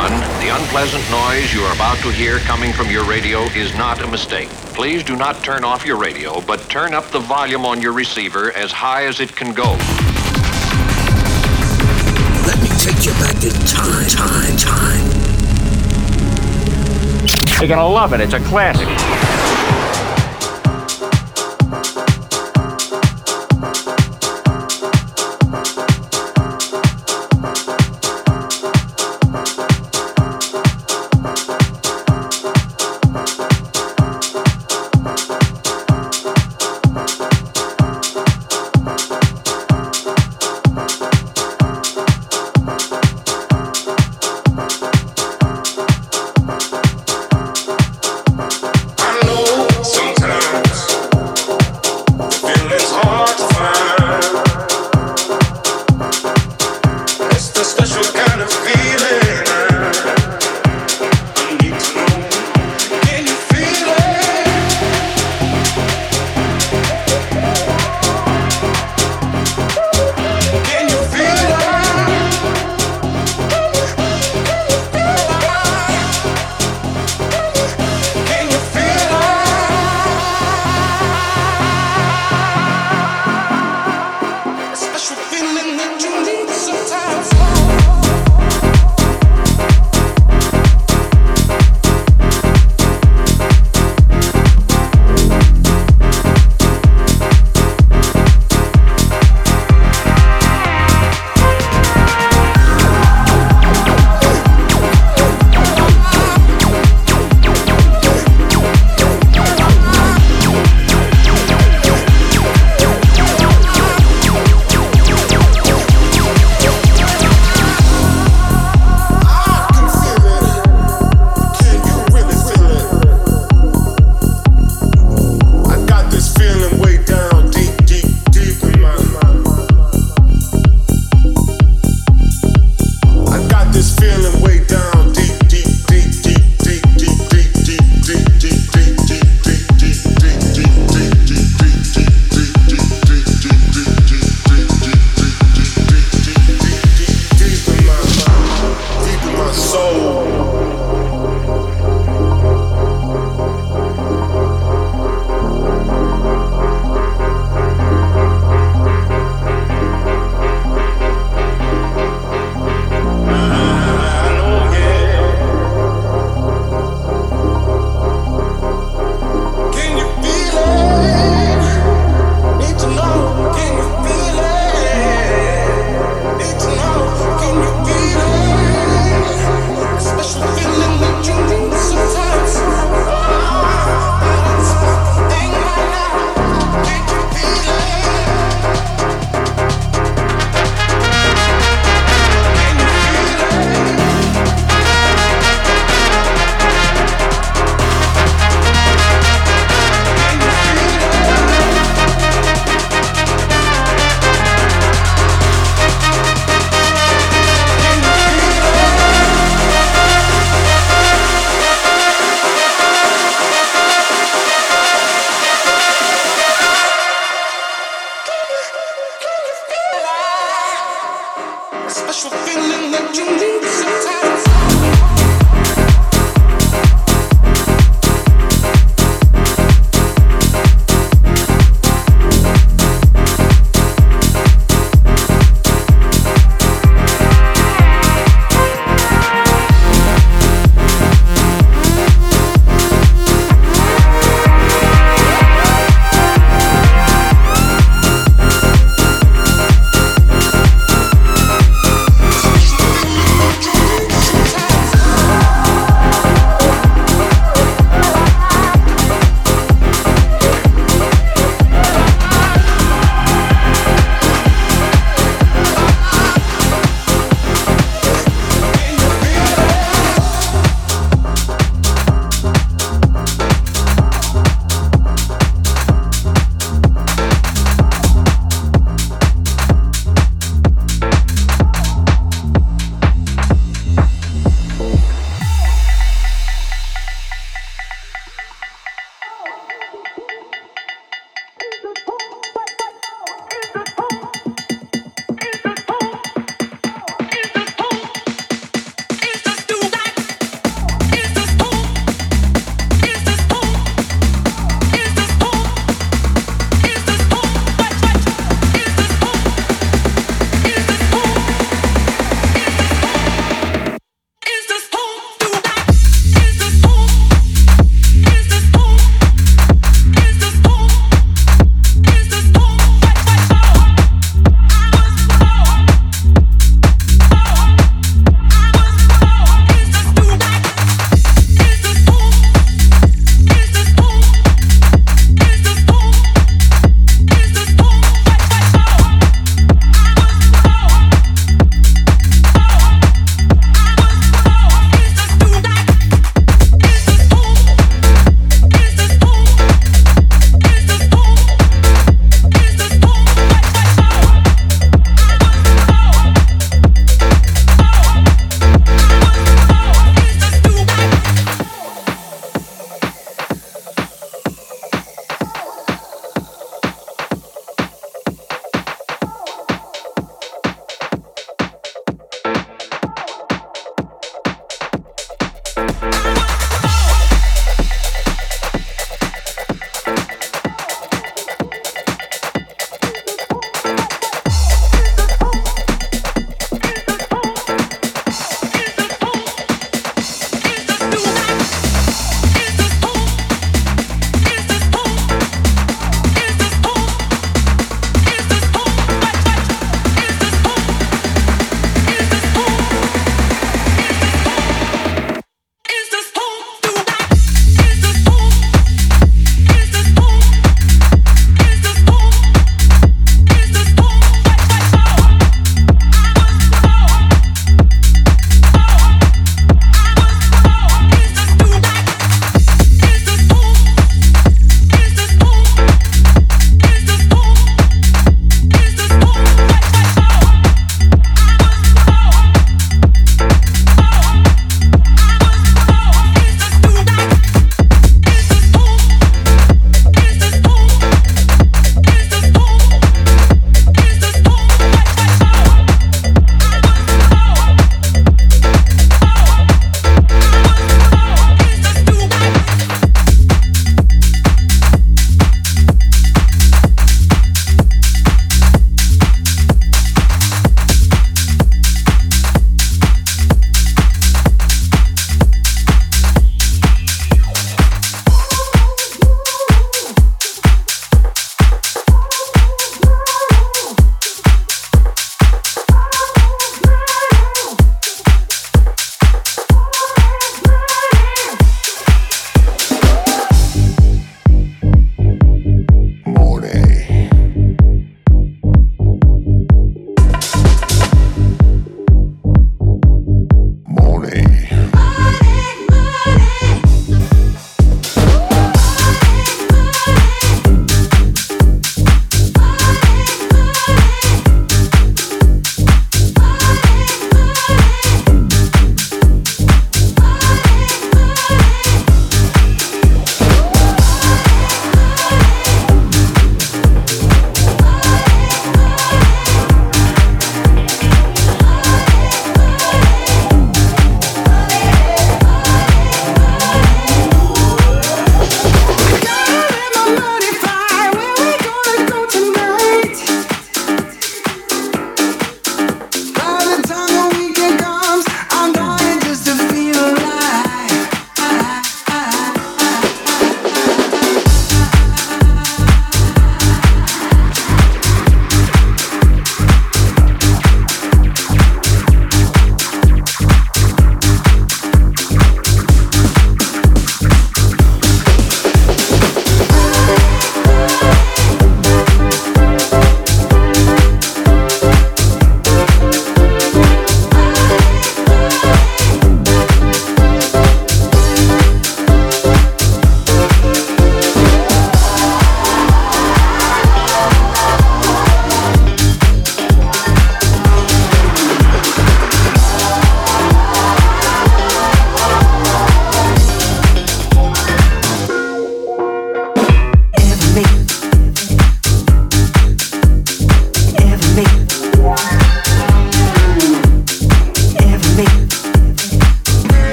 everyone, the unpleasant noise you are about to hear coming from your radio is not a mistake. Please do not turn off your radio, but turn up the volume on your receiver as high as it can go. Let me take you back in time, time, time. You're gonna love it. It's a classic.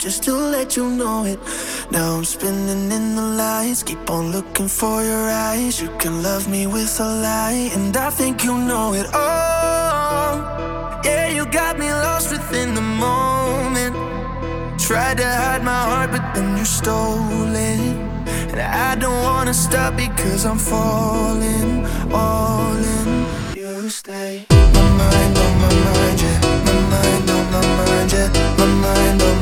Just to let you know it. Now I'm spinning in the lights, keep on looking for your eyes. You can love me with a lie, and I think you know it. Oh, yeah, you got me lost within the moment. Tried to hide my heart, but then you stole it. And I don't wanna stop because I'm falling all in. You stay, on my mind on my mind, yeah, my mind on my mind, yeah my mind, on my mind,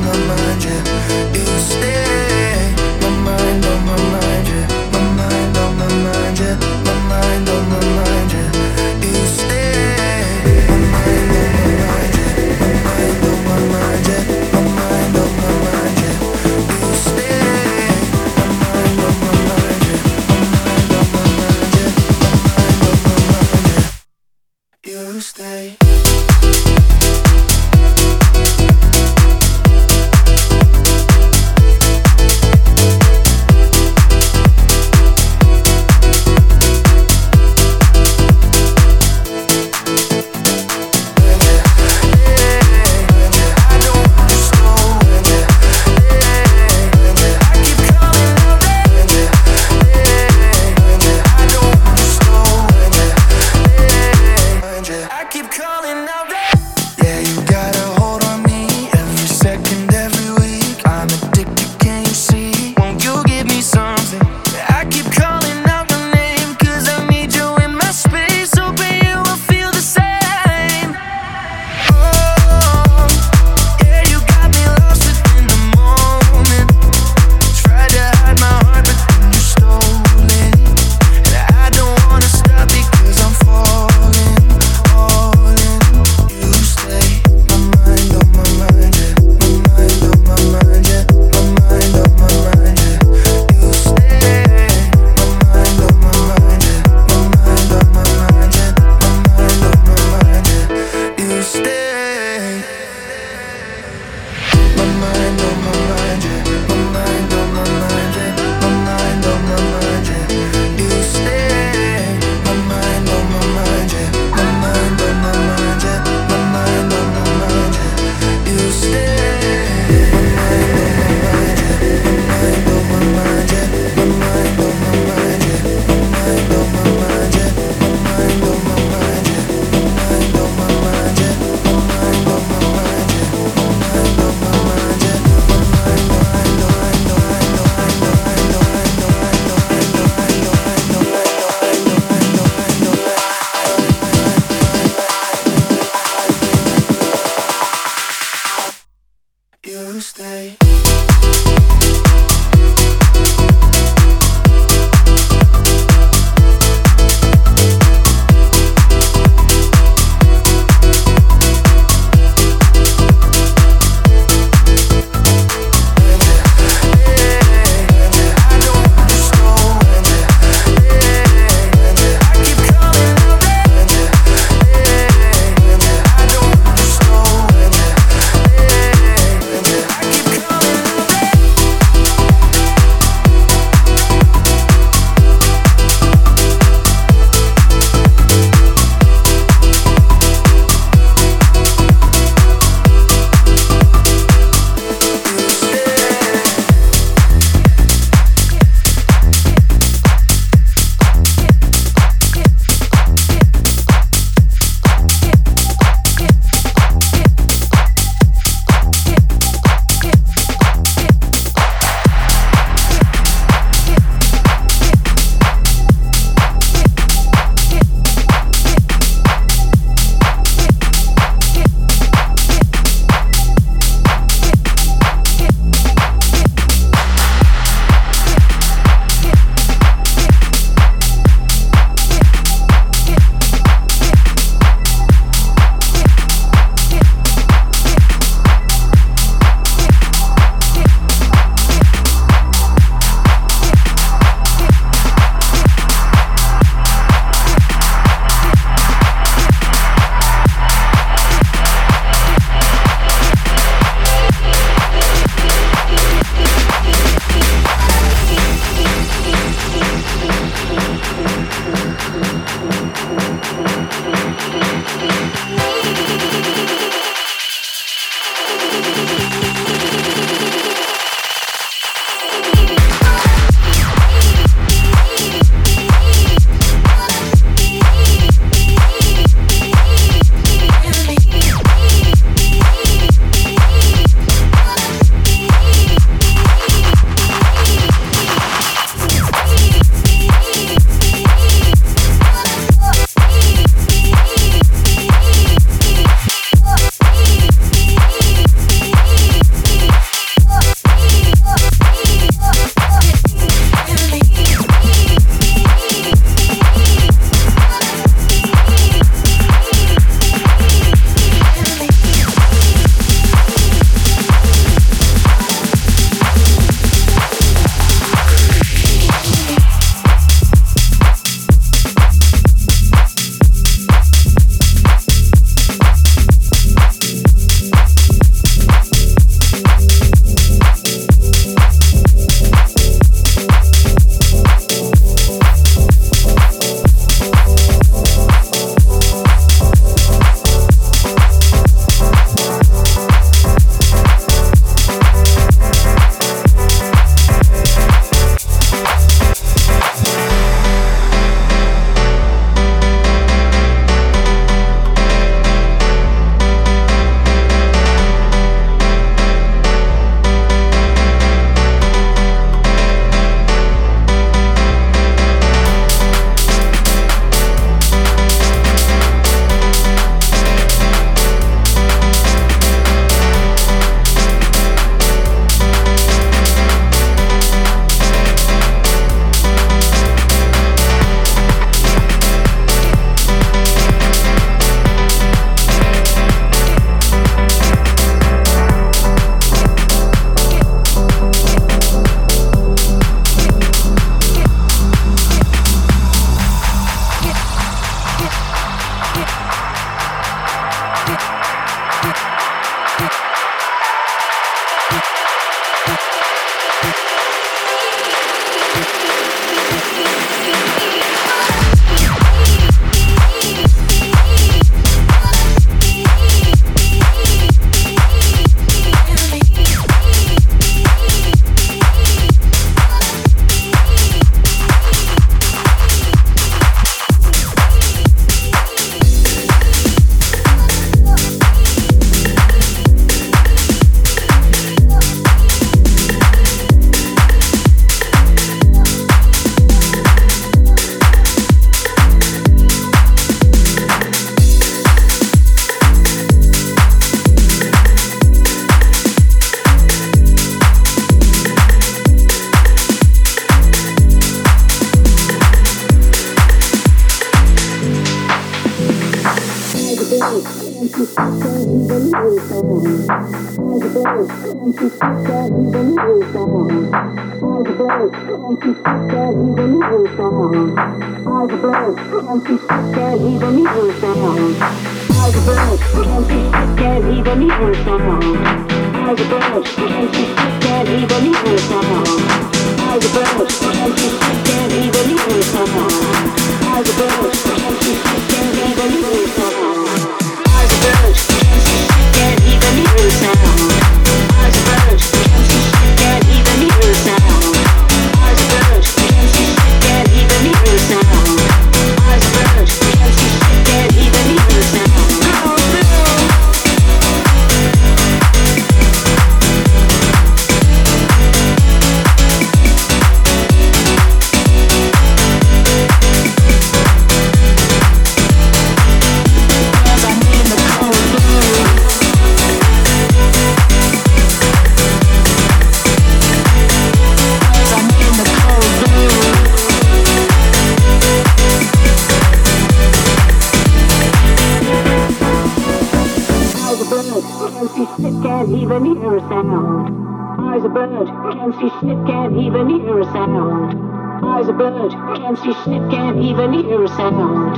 see shit, can't even hear a sound.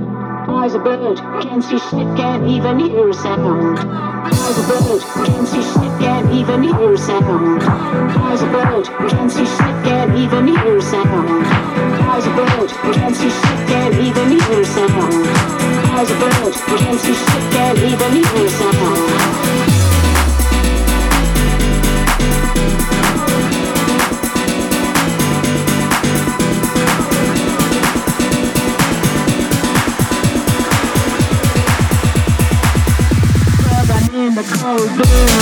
Eyes a bird, can't see shit, can't even hear a sound. Eyes a bird, can't see shit, can't even hear a sound. Eyes a bird, can't see shit, can't even hear a sound. Eyes a bird, can't see shit, can't even hear a sound. Eyes a bird, can't see shit, can't even hear a sound. blue.